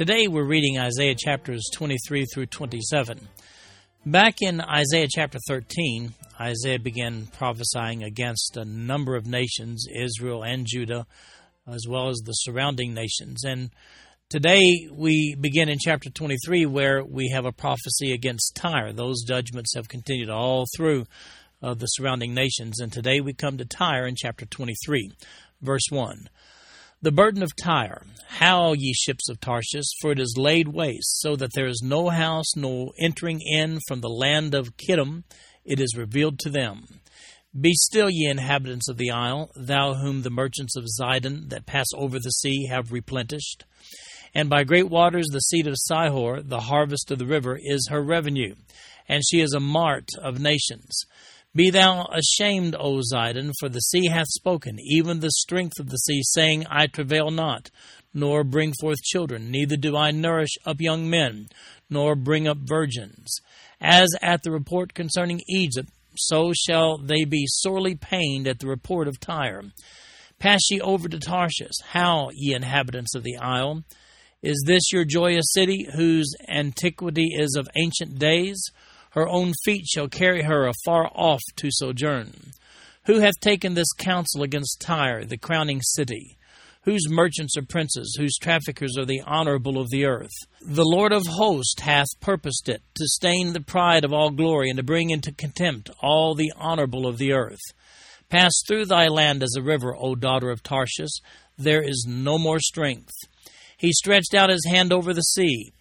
Today we're reading Isaiah chapters 23 through 27. Back in Isaiah chapter 13, Isaiah began prophesying against a number of nations, Israel and Judah, as well as the surrounding nations. And today we begin in chapter 23 where we have a prophecy against Tyre. Those judgments have continued all through uh, the surrounding nations. And today we come to Tyre in chapter 23, verse 1. The burden of Tyre. How, ye ships of Tarshish, for it is laid waste, so that there is no house, no entering in from the land of Kittim it is revealed to them. Be still, ye inhabitants of the isle, thou whom the merchants of Zidon that pass over the sea have replenished. And by great waters the seed of Sihor, the harvest of the river, is her revenue, and she is a mart of nations. Be thou ashamed, O Zidon, for the sea hath spoken, even the strength of the sea, saying, I travail not, nor bring forth children, neither do I nourish up young men, nor bring up virgins. As at the report concerning Egypt, so shall they be sorely pained at the report of Tyre. Pass ye over to Tarshish. How, ye inhabitants of the isle? Is this your joyous city, whose antiquity is of ancient days? Her own feet shall carry her afar off to sojourn. Who hath taken this counsel against Tyre, the crowning city? whose merchants are princes, whose traffickers are the honorable of the earth. The Lord of hosts hath purposed it, to stain the pride of all glory, and to bring into contempt all the honorable of the earth. Pass through thy land as a river, O daughter of Tarshish. There is no more strength. He stretched out his hand over the sea.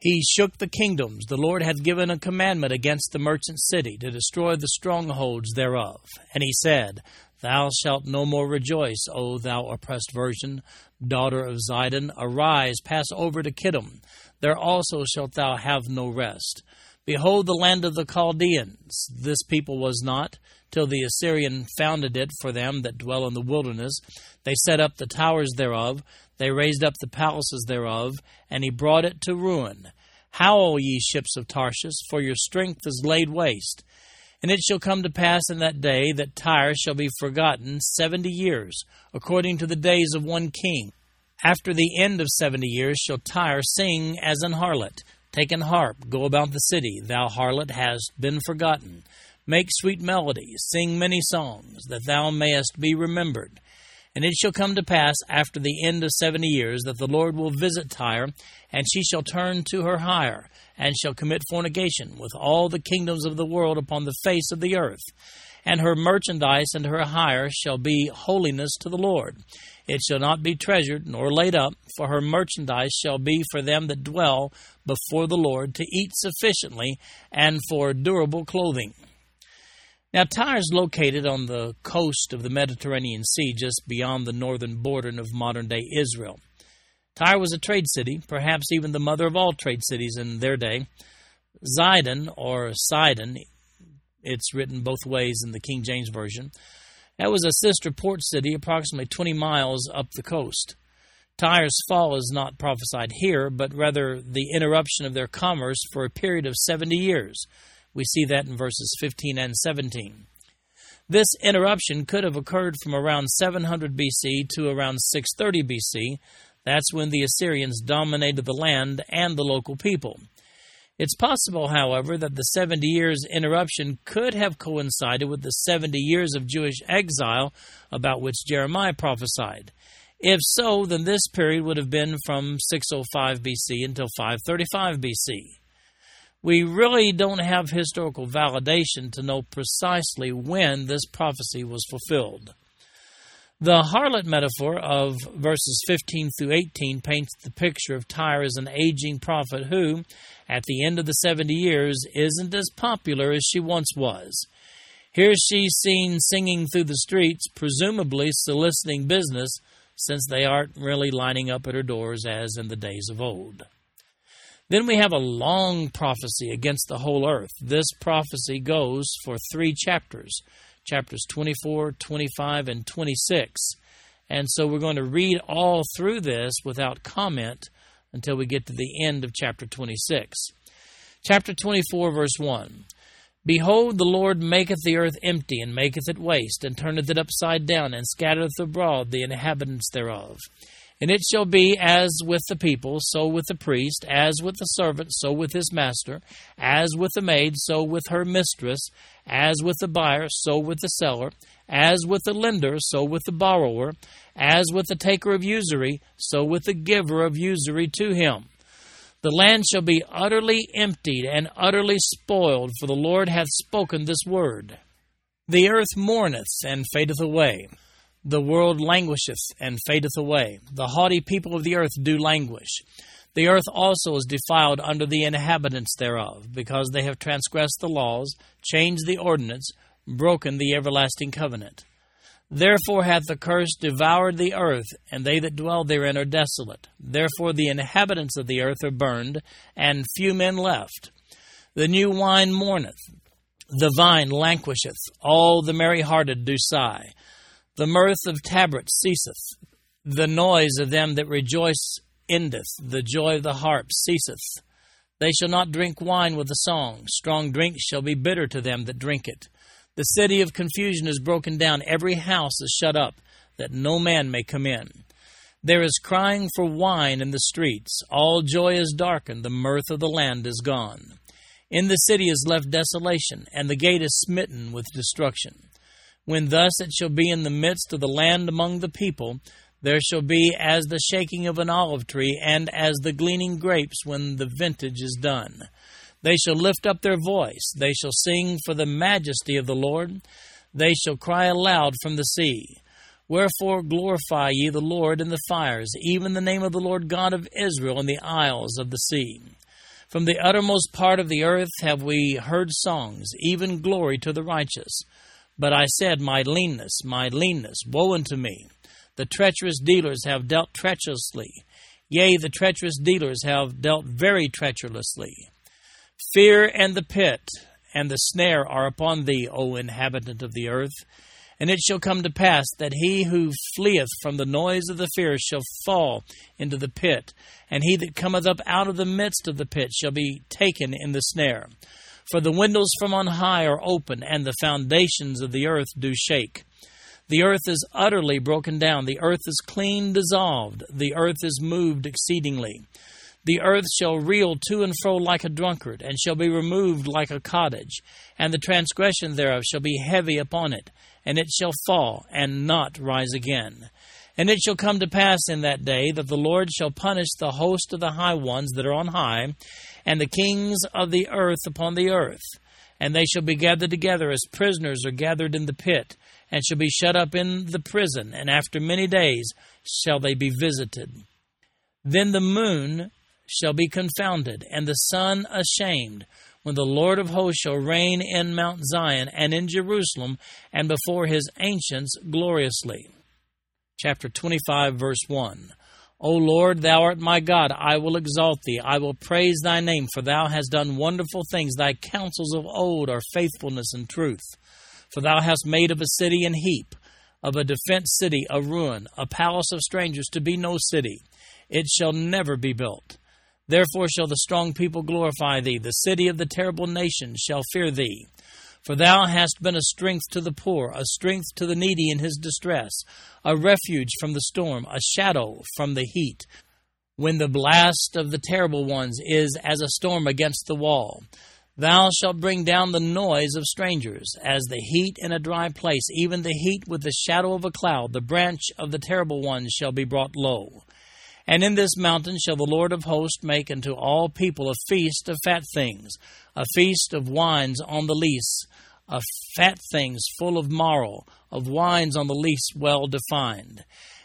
He shook the kingdoms. The Lord hath given a commandment against the merchant city to destroy the strongholds thereof. And he said, Thou shalt no more rejoice, O thou oppressed virgin, daughter of Zidon. Arise, pass over to Kittim. There also shalt thou have no rest. Behold the land of the Chaldeans. This people was not, till the Assyrian founded it for them that dwell in the wilderness. They set up the towers thereof, they raised up the palaces thereof, and he brought it to ruin. Howl, ye ships of Tarshish, for your strength is laid waste. And it shall come to pass in that day that Tyre shall be forgotten seventy years, according to the days of one king. After the end of seventy years shall Tyre sing as an harlot. Take an harp, go about the city, thou harlot hast been forgotten. Make sweet melodies, sing many songs, that thou mayest be remembered. And it shall come to pass after the end of seventy years that the Lord will visit Tyre, and she shall turn to her hire, and shall commit fornication with all the kingdoms of the world upon the face of the earth. And her merchandise and her hire shall be holiness to the Lord. It shall not be treasured nor laid up, for her merchandise shall be for them that dwell before the Lord to eat sufficiently and for durable clothing. Now, Tyre is located on the coast of the Mediterranean Sea, just beyond the northern border of modern day Israel. Tyre was a trade city, perhaps even the mother of all trade cities in their day. Zidon, or Sidon, it's written both ways in the King James Version, that was a sister port city approximately 20 miles up the coast. Tyre's fall is not prophesied here, but rather the interruption of their commerce for a period of 70 years we see that in verses 15 and 17. This interruption could have occurred from around 700 BC to around 630 BC. That's when the Assyrians dominated the land and the local people. It's possible, however, that the 70 years interruption could have coincided with the 70 years of Jewish exile about which Jeremiah prophesied. If so, then this period would have been from 605 BC until 535 BC we really don't have historical validation to know precisely when this prophecy was fulfilled. The harlot metaphor of verses 15 through 18 paints the picture of Tyre as an aging prophet who, at the end of the 70 years, isn't as popular as she once was. Here she's seen singing through the streets, presumably soliciting business since they aren't really lining up at her doors as in the days of old. Then we have a long prophecy against the whole earth. This prophecy goes for three chapters chapters 24, 25, and 26. And so we're going to read all through this without comment until we get to the end of chapter 26. Chapter 24, verse 1. Behold, the Lord maketh the earth empty, and maketh it waste, and turneth it upside down, and scattereth abroad the inhabitants thereof. And it shall be as with the people, so with the priest, as with the servant, so with his master, as with the maid, so with her mistress, as with the buyer, so with the seller, as with the lender, so with the borrower, as with the taker of usury, so with the giver of usury to him. The land shall be utterly emptied and utterly spoiled, for the Lord hath spoken this word. The earth mourneth and fadeth away. The world languisheth and fadeth away. The haughty people of the earth do languish. The earth also is defiled under the inhabitants thereof, because they have transgressed the laws, changed the ordinance, broken the everlasting covenant. Therefore hath the curse devoured the earth, and they that dwell therein are desolate. Therefore the inhabitants of the earth are burned, and few men left. The new wine mourneth, the vine languisheth, all the merry hearted do sigh. The mirth of tabrets ceaseth, the noise of them that rejoice endeth, the joy of the harp ceaseth. They shall not drink wine with a song, strong drink shall be bitter to them that drink it. The city of confusion is broken down, every house is shut up, that no man may come in. There is crying for wine in the streets, all joy is darkened, the mirth of the land is gone. In the city is left desolation, and the gate is smitten with destruction. When thus it shall be in the midst of the land among the people, there shall be as the shaking of an olive tree, and as the gleaning grapes when the vintage is done. They shall lift up their voice. They shall sing for the majesty of the Lord. They shall cry aloud from the sea. Wherefore glorify ye the Lord in the fires, even the name of the Lord God of Israel in the isles of the sea. From the uttermost part of the earth have we heard songs, even glory to the righteous. But I said, My leanness, my leanness, woe unto me! The treacherous dealers have dealt treacherously. Yea, the treacherous dealers have dealt very treacherously. Fear and the pit and the snare are upon thee, O inhabitant of the earth. And it shall come to pass that he who fleeth from the noise of the fear shall fall into the pit, and he that cometh up out of the midst of the pit shall be taken in the snare. For the windows from on high are open, and the foundations of the earth do shake. The earth is utterly broken down, the earth is clean dissolved, the earth is moved exceedingly. The earth shall reel to and fro like a drunkard, and shall be removed like a cottage, and the transgression thereof shall be heavy upon it, and it shall fall, and not rise again. And it shall come to pass in that day that the Lord shall punish the host of the high ones that are on high, and the kings of the earth upon the earth. And they shall be gathered together as prisoners are gathered in the pit, and shall be shut up in the prison, and after many days shall they be visited. Then the moon shall be confounded, and the sun ashamed, when the Lord of hosts shall reign in Mount Zion and in Jerusalem, and before his ancients gloriously. Chapter 25, verse 1. O Lord, thou art my God, I will exalt thee, I will praise thy name, for thou hast done wonderful things. Thy counsels of old are faithfulness and truth. For thou hast made of a city an heap, of a defenced city a ruin, a palace of strangers to be no city. It shall never be built. Therefore shall the strong people glorify thee, the city of the terrible nations shall fear thee. For thou hast been a strength to the poor, a strength to the needy in his distress, a refuge from the storm, a shadow from the heat. When the blast of the terrible ones is as a storm against the wall, thou shalt bring down the noise of strangers, as the heat in a dry place, even the heat with the shadow of a cloud, the branch of the terrible ones shall be brought low. And in this mountain shall the Lord of hosts make unto all people a feast of fat things, a feast of wines on the lees, of fat things full of marrow, of wines on the least well defined.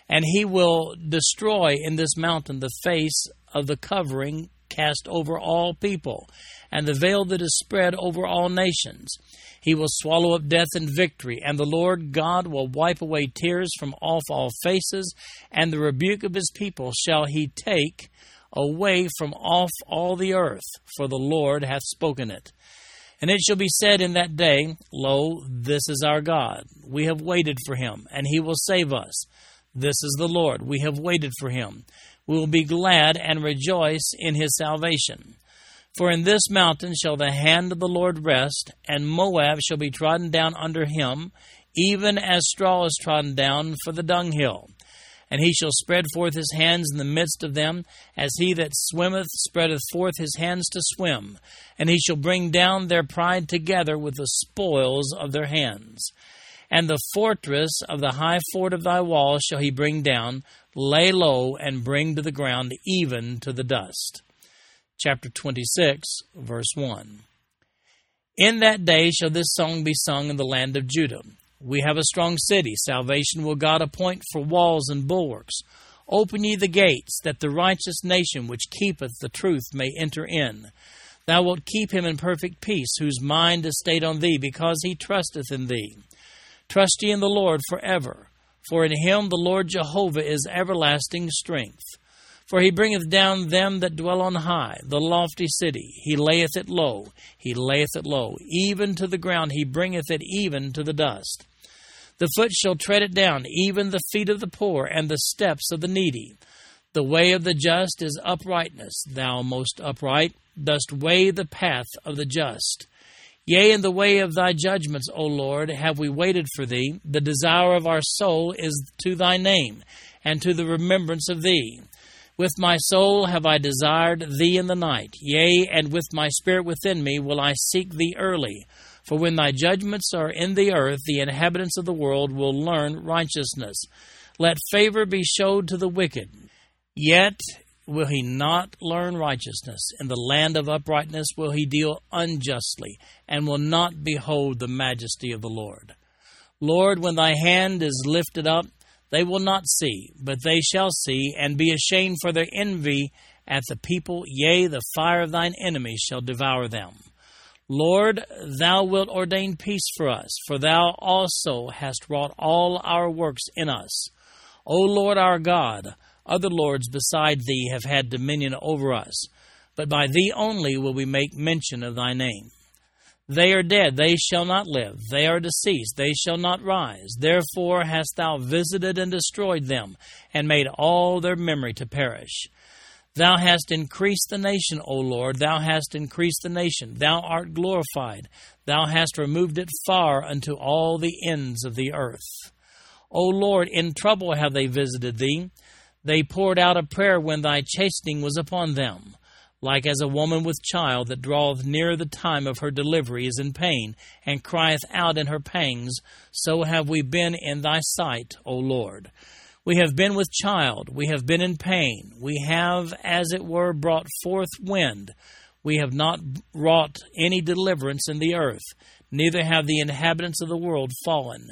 And he will destroy in this mountain the face of the covering cast over all people, and the veil that is spread over all nations. He will swallow up death in victory, and the Lord God will wipe away tears from off all faces, and the rebuke of his people shall he take away from off all the earth, for the Lord hath spoken it. And it shall be said in that day, Lo, this is our God. We have waited for him, and he will save us. This is the Lord. We have waited for him. We will be glad and rejoice in his salvation. For in this mountain shall the hand of the Lord rest, and Moab shall be trodden down under him, even as straw is trodden down for the dunghill. And he shall spread forth his hands in the midst of them, as he that swimmeth spreadeth forth his hands to swim. And he shall bring down their pride together with the spoils of their hands. And the fortress of the high fort of thy wall shall he bring down, lay low, and bring to the ground, even to the dust chapter 26, verse 1. In that day shall this song be sung in the land of Judah. We have a strong city. Salvation will God appoint for walls and bulwarks. Open ye the gates, that the righteous nation which keepeth the truth may enter in. Thou wilt keep him in perfect peace, whose mind is stayed on thee, because he trusteth in thee. Trust ye in the Lord for ever, for in him the Lord Jehovah is everlasting strength. For he bringeth down them that dwell on high, the lofty city. He layeth it low, he layeth it low. Even to the ground he bringeth it even to the dust. The foot shall tread it down, even the feet of the poor, and the steps of the needy. The way of the just is uprightness. Thou, most upright, dost weigh the path of the just. Yea, in the way of thy judgments, O Lord, have we waited for thee. The desire of our soul is to thy name, and to the remembrance of thee. With my soul have I desired thee in the night, yea, and with my spirit within me will I seek thee early. For when thy judgments are in the earth, the inhabitants of the world will learn righteousness. Let favor be showed to the wicked. Yet will he not learn righteousness. In the land of uprightness will he deal unjustly, and will not behold the majesty of the Lord. Lord, when thy hand is lifted up, they will not see, but they shall see, and be ashamed for their envy at the people. Yea, the fire of thine enemies shall devour them. Lord, thou wilt ordain peace for us, for thou also hast wrought all our works in us. O Lord our God, other lords beside thee have had dominion over us, but by thee only will we make mention of thy name. They are dead, they shall not live. They are deceased, they shall not rise. Therefore hast thou visited and destroyed them, and made all their memory to perish. Thou hast increased the nation, O Lord, thou hast increased the nation. Thou art glorified. Thou hast removed it far unto all the ends of the earth. O Lord, in trouble have they visited thee. They poured out a prayer when thy chastening was upon them like as a woman with child that draweth near the time of her delivery is in pain, and crieth out in her pangs, so have we been in thy sight, O Lord. We have been with child, we have been in pain, we have, as it were, brought forth wind. We have not wrought any deliverance in the earth, neither have the inhabitants of the world fallen.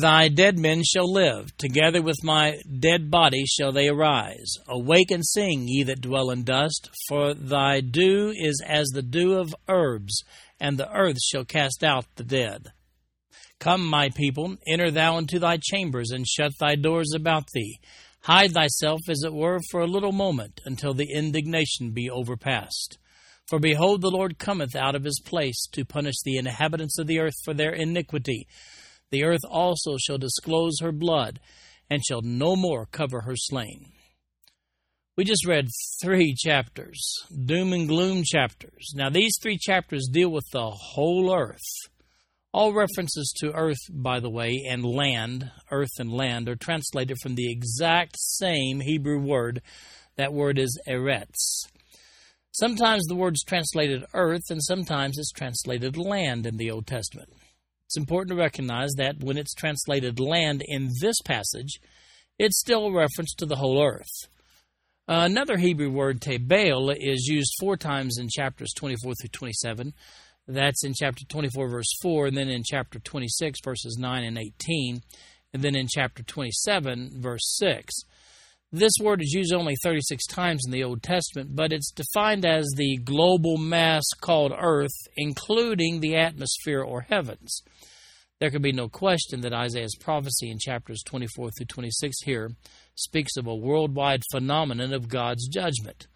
Thy dead men shall live, together with my dead body shall they arise. Awake and sing, ye that dwell in dust, for thy dew is as the dew of herbs, and the earth shall cast out the dead. Come, my people, enter thou into thy chambers, and shut thy doors about thee. Hide thyself, as it were, for a little moment, until the indignation be overpast. For behold, the Lord cometh out of his place to punish the inhabitants of the earth for their iniquity the earth also shall disclose her blood, and shall no more cover her slain. We just read three chapters, doom and gloom chapters. Now, these three chapters deal with the whole earth. All references to earth, by the way, and land, earth and land, are translated from the exact same Hebrew word. That word is eretz. Sometimes the word's translated earth, and sometimes it's translated land in the Old Testament. It's important to recognize that when it's translated land in this passage, it's still a reference to the whole earth. Another Hebrew word, tebel, is used four times in chapters 24 through 27. That's in chapter 24, verse 4, and then in chapter 26, verses 9 and 18, and then in chapter 27, verse 6. This word is used only 36 times in the Old Testament, but it's defined as the global mass called earth, including the atmosphere or heavens. There can be no question that Isaiah's prophecy in chapters 24 through 26 here speaks of a worldwide phenomenon of God's judgment.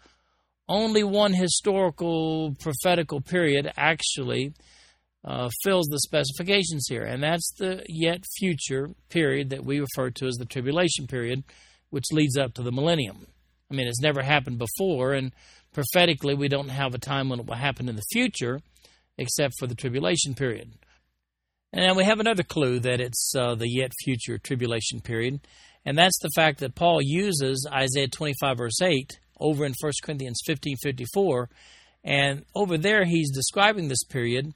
Only one historical prophetical period actually uh, fills the specifications here, and that's the yet future period that we refer to as the tribulation period, which leads up to the millennium. I mean, it's never happened before, and prophetically, we don't have a time when it will happen in the future except for the tribulation period. And we have another clue that it's uh, the yet future tribulation period, and that's the fact that Paul uses Isaiah 25, verse 8, over in 1 Corinthians 15 54. And over there, he's describing this period,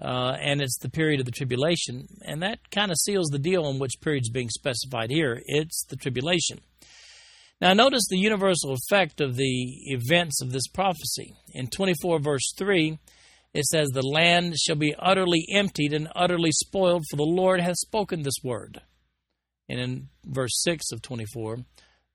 uh, and it's the period of the tribulation. And that kind of seals the deal on which period is being specified here. It's the tribulation. Now, notice the universal effect of the events of this prophecy. In 24, verse 3, it says, The land shall be utterly emptied and utterly spoiled, for the Lord hath spoken this word. And in verse 6 of 24,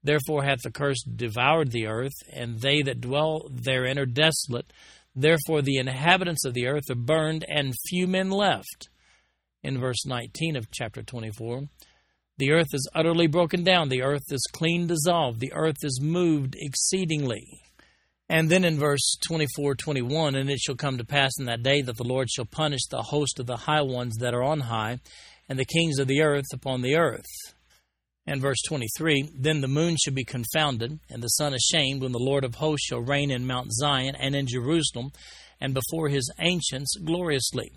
Therefore hath the curse devoured the earth, and they that dwell therein are desolate. Therefore the inhabitants of the earth are burned, and few men left. In verse 19 of chapter 24, the earth is utterly broken down, the earth is clean dissolved, the earth is moved exceedingly. And then in verse 24 21, and it shall come to pass in that day that the Lord shall punish the host of the high ones that are on high, and the kings of the earth upon the earth. And verse 23 Then the moon shall be confounded, and the sun ashamed, when the Lord of hosts shall reign in Mount Zion and in Jerusalem, and before his ancients gloriously.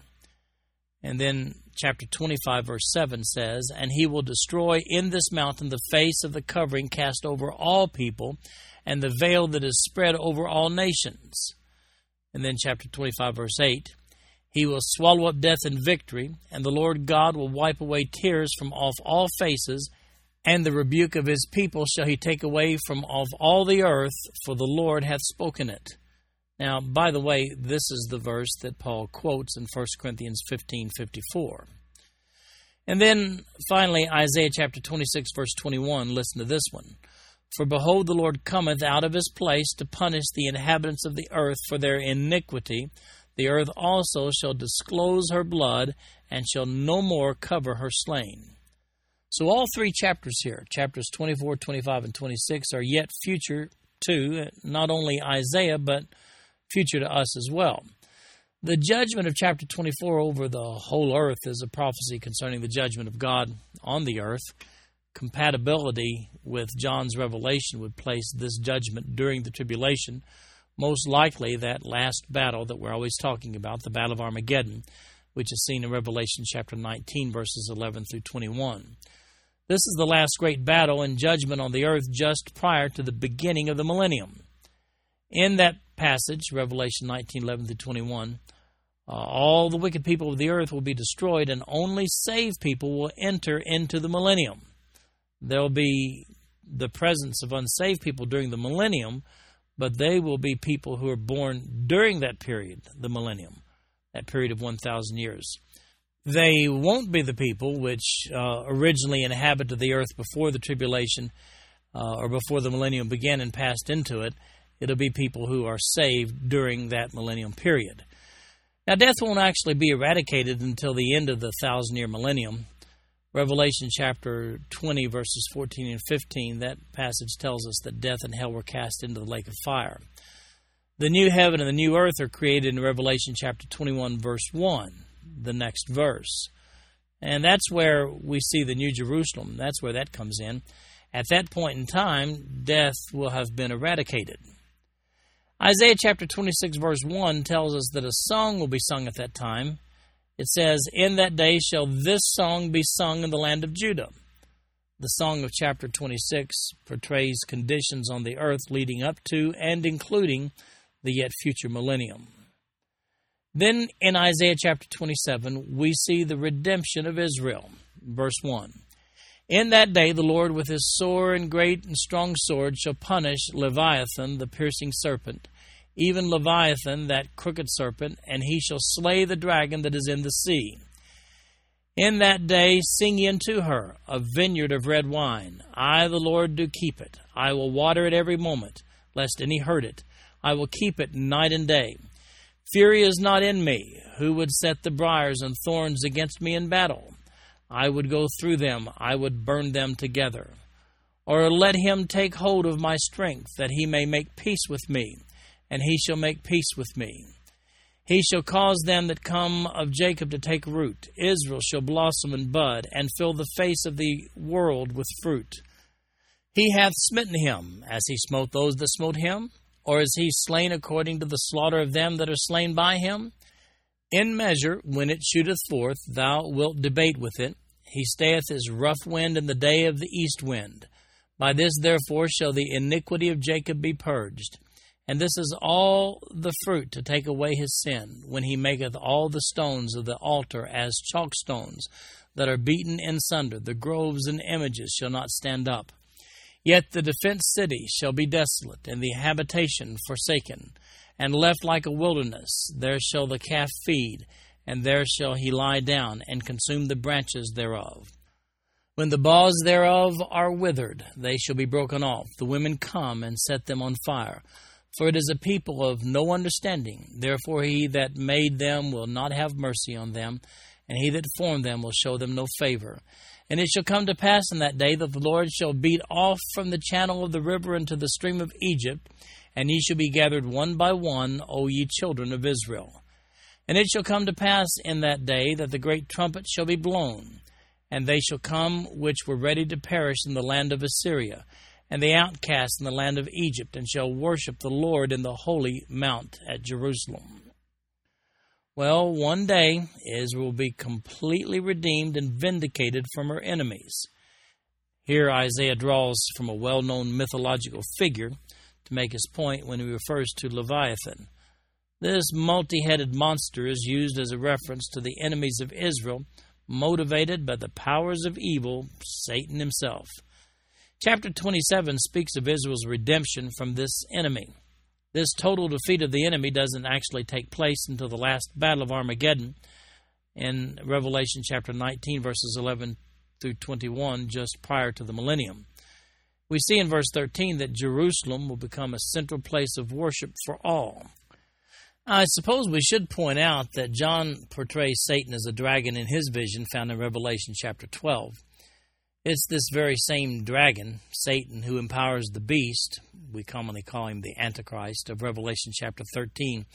And then chapter 25, verse 7 says, And he will destroy in this mountain the face of the covering cast over all people, and the veil that is spread over all nations. And then chapter 25, verse 8, He will swallow up death in victory, and the Lord God will wipe away tears from off all faces and the rebuke of his people shall he take away from of all the earth, for the Lord hath spoken it. Now, by the way, this is the verse that Paul quotes in 1 Corinthians 15 54. And then finally, Isaiah chapter 26, verse 21. Listen to this one. For behold, the Lord cometh out of his place to punish the inhabitants of the earth for their iniquity. The earth also shall disclose her blood, and shall no more cover her slain. So all three chapters here, chapters 24, 25, and 26, are yet future to not only Isaiah, but future to us as well. The judgment of chapter 24 over the whole earth is a prophecy concerning the judgment of God on the earth. Compatibility with John's revelation would place this judgment during the tribulation, most likely that last battle that we're always talking about, the Battle of Armageddon, which is seen in Revelation chapter 19, verses 11 through 21. This is the last great battle and judgment on the earth just prior to the beginning of the millennium. In that passage, Revelation 19 11 through 21, uh, all the wicked people of the earth will be destroyed, and only saved people will enter into the millennium. There will be the presence of unsaved people during the millennium, but they will be people who are born during that period, the millennium, that period of 1,000 years. They won't be the people which uh, originally inhabited the earth before the tribulation uh, or before the millennium began and passed into it. It'll be people who are saved during that millennium period. Now, death won't actually be eradicated until the end of the thousand year millennium. Revelation chapter 20, verses 14 and 15, that passage tells us that death and hell were cast into the lake of fire. The new heaven and the new earth are created in Revelation chapter 21, verse 1 the next verse. And that's where we see the New Jerusalem. That's where that comes in. At that point in time, death will have been eradicated. Isaiah chapter 26, verse 1 tells us that a song will be sung at that time. It says, In that day shall this song be sung in the land of Judah. The song of chapter 26 portrays conditions on the earth leading up to and including the yet future millennium. Then in Isaiah chapter 27, we see the redemption of Israel. Verse 1 In that day the Lord with his sore and great and strong sword shall punish Leviathan, the piercing serpent, even Leviathan, that crooked serpent, and he shall slay the dragon that is in the sea. In that day sing ye unto her a vineyard of red wine. I, the Lord, do keep it. I will water it every moment, lest any hurt it. I will keep it night and day. Fury is not in me. Who would set the briars and thorns against me in battle? I would go through them, I would burn them together. Or let him take hold of my strength, that he may make peace with me, and he shall make peace with me. He shall cause them that come of Jacob to take root. Israel shall blossom and bud, and fill the face of the world with fruit. He hath smitten him, as he smote those that smote him, or is he slain according to the slaughter of them that are slain by him? In measure, when it shooteth forth, thou wilt debate with it. He stayeth his rough wind in the day of the east wind. By this therefore shall the iniquity of Jacob be purged. And this is all the fruit to take away his sin, when he maketh all the stones of the altar as chalk stones that are beaten in sunder. The groves and images shall not stand up. Yet the defenced city shall be desolate, and the habitation forsaken and left like a wilderness. There shall the calf feed, and there shall he lie down, and consume the branches thereof. When the boughs thereof are withered, they shall be broken off. The women come and set them on fire. For it is a people of no understanding. Therefore he that made them will not have mercy on them, and he that formed them will show them no favor. And it shall come to pass in that day that the Lord shall beat off from the channel of the river into the stream of Egypt, and ye shall be gathered one by one, O ye children of Israel. And it shall come to pass in that day that the great trumpet shall be blown, and they shall come which were ready to perish in the land of Assyria, and the outcast in the land of Egypt, and shall worship the Lord in the holy mount at Jerusalem. Well, one day Israel will be completely redeemed and vindicated from her enemies. Here Isaiah draws from a well known mythological figure to make his point when he refers to Leviathan. This multi headed monster is used as a reference to the enemies of Israel, motivated by the powers of evil, Satan himself. Chapter 27 speaks of Israel's redemption from this enemy. This total defeat of the enemy doesn't actually take place until the last battle of Armageddon in Revelation chapter 19, verses 11 through 21, just prior to the millennium. We see in verse 13 that Jerusalem will become a central place of worship for all. I suppose we should point out that John portrays Satan as a dragon in his vision found in Revelation chapter 12. It's this very same dragon, Satan, who empowers the beast, we commonly call him the Antichrist, of Revelation chapter 13,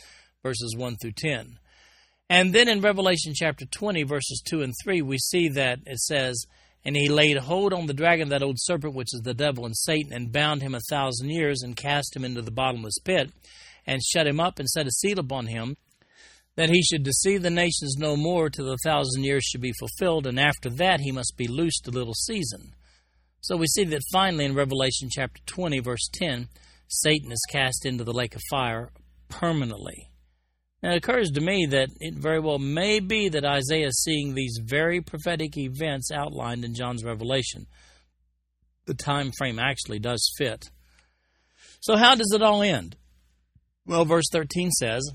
verses 1 through 10. And then in Revelation chapter 20, verses 2 and 3, we see that it says, and he laid hold on the dragon, that old serpent, which is the devil and Satan, and bound him a thousand years, and cast him into the bottomless pit, and shut him up, and set a seal upon him, that he should deceive the nations no more till the thousand years should be fulfilled, and after that he must be loosed a little season. So we see that finally in Revelation chapter 20, verse 10, Satan is cast into the lake of fire permanently. Now, it occurs to me that it very well may be that Isaiah is seeing these very prophetic events outlined in John's Revelation. The time frame actually does fit. So, how does it all end? Well, verse 13 says,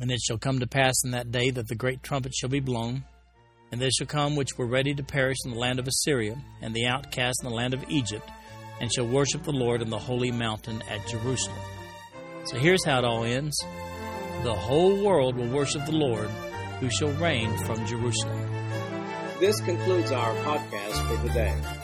And it shall come to pass in that day that the great trumpet shall be blown, and they shall come which were ready to perish in the land of Assyria, and the outcast in the land of Egypt, and shall worship the Lord in the holy mountain at Jerusalem. So here's how it all ends the whole world will worship the Lord, who shall reign from Jerusalem. This concludes our podcast for today.